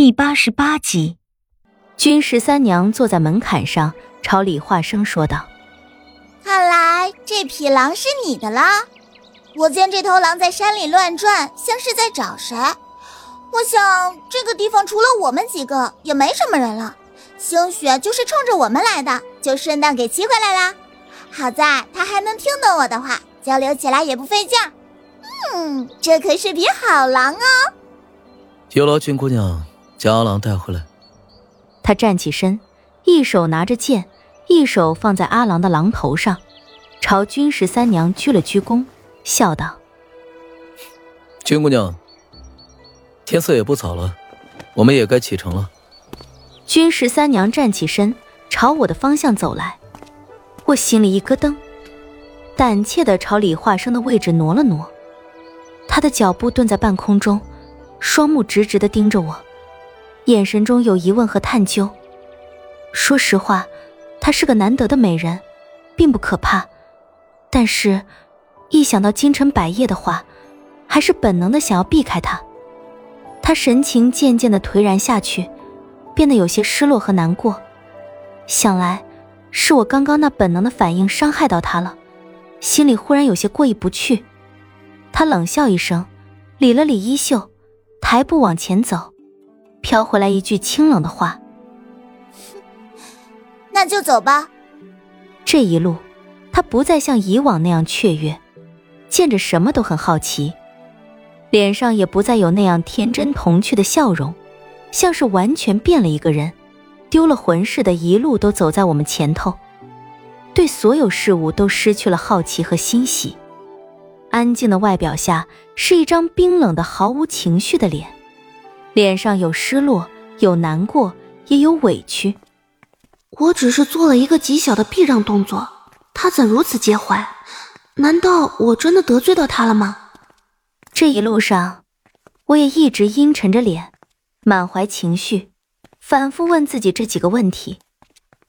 第八十八集，君十三娘坐在门槛上，朝李化生说道：“看来这匹狼是你的啦。我见这头狼在山里乱转，像是在找谁。我想这个地方除了我们几个，也没什么人了。兴许就是冲着我们来的，就顺道给骑回来啦。好在他还能听懂我的话，交流起来也不费劲。嗯，这可是匹好狼哦。有劳君姑娘。”将阿郎带回来。他站起身，一手拿着剑，一手放在阿郎的狼头上，朝君十三娘鞠了鞠躬，笑道：“君姑娘，天色也不早了，我们也该启程了。”君十三娘站起身，朝我的方向走来，我心里一咯噔，胆怯的朝李化生的位置挪了挪。他的脚步顿在半空中，双目直直的盯着我。眼神中有疑问和探究。说实话，她是个难得的美人，并不可怕。但是，一想到京城百叶的话，还是本能的想要避开她。她神情渐渐的颓然下去，变得有些失落和难过。想来，是我刚刚那本能的反应伤害到她了，心里忽然有些过意不去。她冷笑一声，理了理衣袖，抬步往前走。飘回来一句清冷的话：“ 那就走吧。”这一路，他不再像以往那样雀跃，见着什么都很好奇，脸上也不再有那样天真童趣的笑容，像是完全变了一个人，丢了魂似的，一路都走在我们前头，对所有事物都失去了好奇和欣喜。安静的外表下，是一张冰冷的、毫无情绪的脸。脸上有失落，有难过，也有委屈。我只是做了一个极小的避让动作，他怎如此介怀？难道我真的得罪到他了吗？这一路上，我也一直阴沉着脸，满怀情绪，反复问自己这几个问题。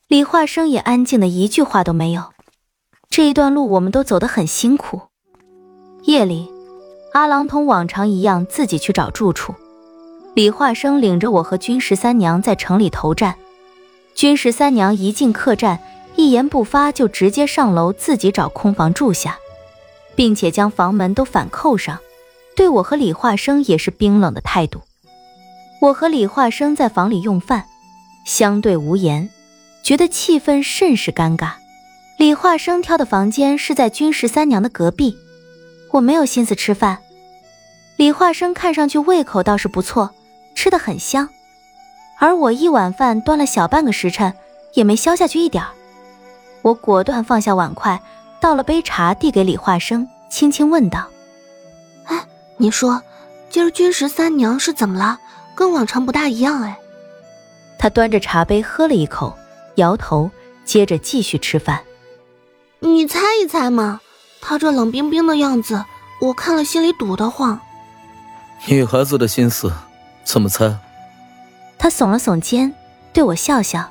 李化生也安静的一句话都没有。这一段路，我们都走得很辛苦。夜里，阿郎同往常一样自己去找住处。李化生领着我和君十三娘在城里投战，君十三娘一进客栈，一言不发就直接上楼自己找空房住下，并且将房门都反扣上，对我和李化生也是冰冷的态度。我和李化生在房里用饭，相对无言，觉得气氛甚是尴尬。李化生挑的房间是在君十三娘的隔壁，我没有心思吃饭。李化生看上去胃口倒是不错。吃的很香，而我一碗饭端了小半个时辰，也没消下去一点儿。我果断放下碗筷，倒了杯茶递给李化生，轻轻问道：“哎，你说，今儿军十三娘是怎么了？跟往常不大一样哎。”他端着茶杯喝了一口，摇头，接着继续吃饭。你猜一猜嘛，他这冷冰冰的样子，我看了心里堵得慌。女孩子的心思。怎么猜？他耸了耸肩，对我笑笑，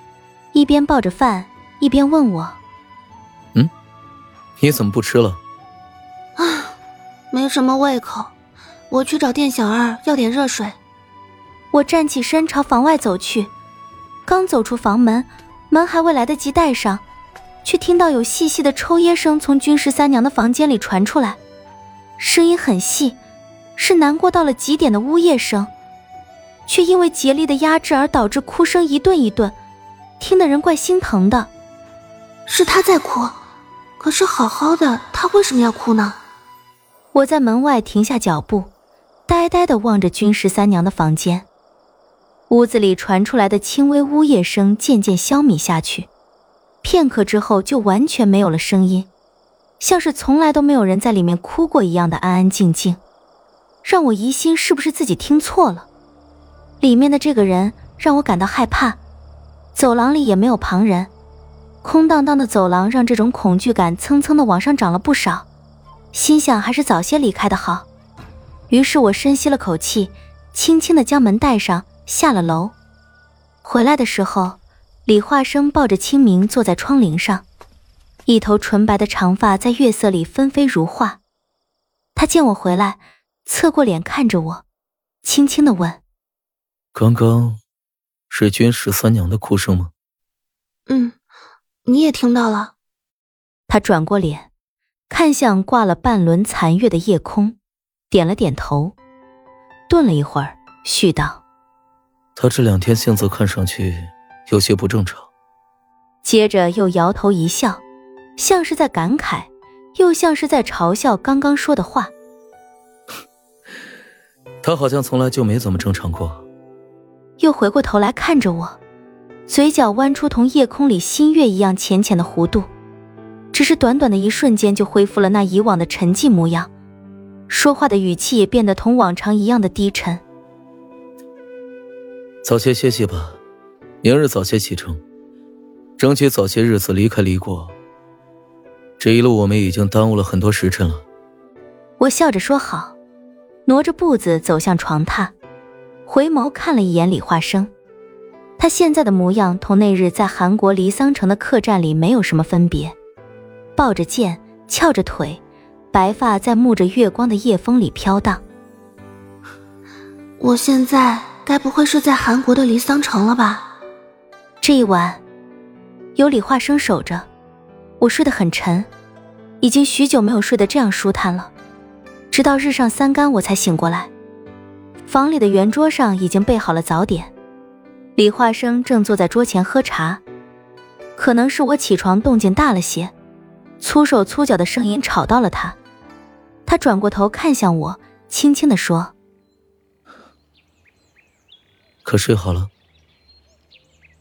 一边抱着饭，一边问我：“嗯，你怎么不吃了？”啊，没什么胃口，我去找店小二要点热水。我站起身朝房外走去，刚走出房门，门还未来得及带上，却听到有细细的抽噎声从军十三娘的房间里传出来，声音很细，是难过到了极点的呜咽声。却因为竭力的压制而导致哭声一顿一顿，听的人怪心疼的。是他在哭，可是好好的他为什么要哭呢？我在门外停下脚步，呆呆的望着君十三娘的房间。屋子里传出来的轻微呜咽声渐渐消弭下去，片刻之后就完全没有了声音，像是从来都没有人在里面哭过一样的安安静静，让我疑心是不是自己听错了。里面的这个人让我感到害怕，走廊里也没有旁人，空荡荡的走廊让这种恐惧感蹭蹭的往上涨了不少，心想还是早些离开的好。于是我深吸了口气，轻轻的将门带上，下了楼。回来的时候，李化生抱着清明坐在窗棂上，一头纯白的长发在月色里纷飞如画。他见我回来，侧过脸看着我，轻轻的问。刚刚是君十三娘的哭声吗？嗯，你也听到了。他转过脸，看向挂了半轮残月的夜空，点了点头，顿了一会儿，絮道：“他这两天性子看上去有些不正常。”接着又摇头一笑，像是在感慨，又像是在嘲笑刚刚说的话。他好像从来就没怎么正常过。又回过头来看着我，嘴角弯出同夜空里新月一样浅浅的弧度，只是短短的一瞬间就恢复了那以往的沉寂模样，说话的语气也变得同往常一样的低沉。早些歇息吧，明日早些启程，争取早些日子离开离国。这一路我们已经耽误了很多时辰了。我笑着说好，挪着步子走向床榻。回眸看了一眼李化生，他现在的模样同那日在韩国离桑城的客栈里没有什么分别，抱着剑，翘着腿，白发在沐着月光的夜风里飘荡。我现在该不会是在韩国的离桑城了吧？这一晚有李化生守着，我睡得很沉，已经许久没有睡得这样舒坦了，直到日上三竿我才醒过来。房里的圆桌上已经备好了早点，李化生正坐在桌前喝茶。可能是我起床动静大了些，粗手粗脚的声音吵到了他。他转过头看向我，轻轻地说：“可睡好了？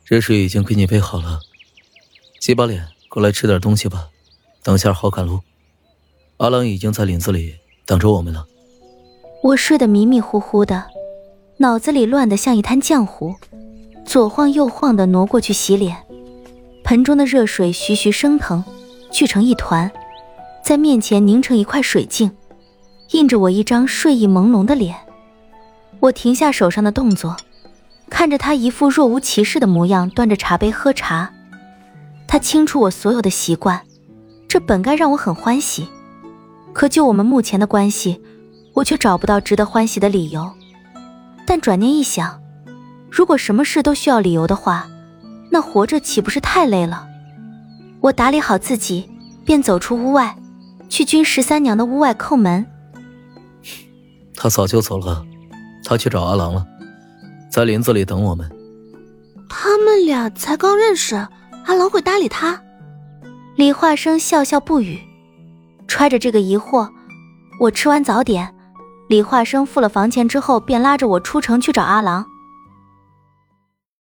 热水已经给你备好了，洗把脸，过来吃点东西吧。等下好赶路。阿郎已经在林子里等着我们了。”我睡得迷迷糊糊的，脑子里乱得像一滩浆糊，左晃右晃的挪过去洗脸，盆中的热水徐徐升腾，聚成一团，在面前凝成一块水镜，映着我一张睡意朦胧的脸。我停下手上的动作，看着他一副若无其事的模样，端着茶杯喝茶。他清楚我所有的习惯，这本该让我很欢喜，可就我们目前的关系。我却找不到值得欢喜的理由，但转念一想，如果什么事都需要理由的话，那活着岂不是太累了？我打理好自己，便走出屋外，去君十三娘的屋外叩门。他早就走了，他去找阿郎了，在林子里等我们。他们俩才刚认识，阿郎会搭理他？李化生笑笑不语，揣着这个疑惑，我吃完早点。李化生付了房钱之后，便拉着我出城去找阿郎。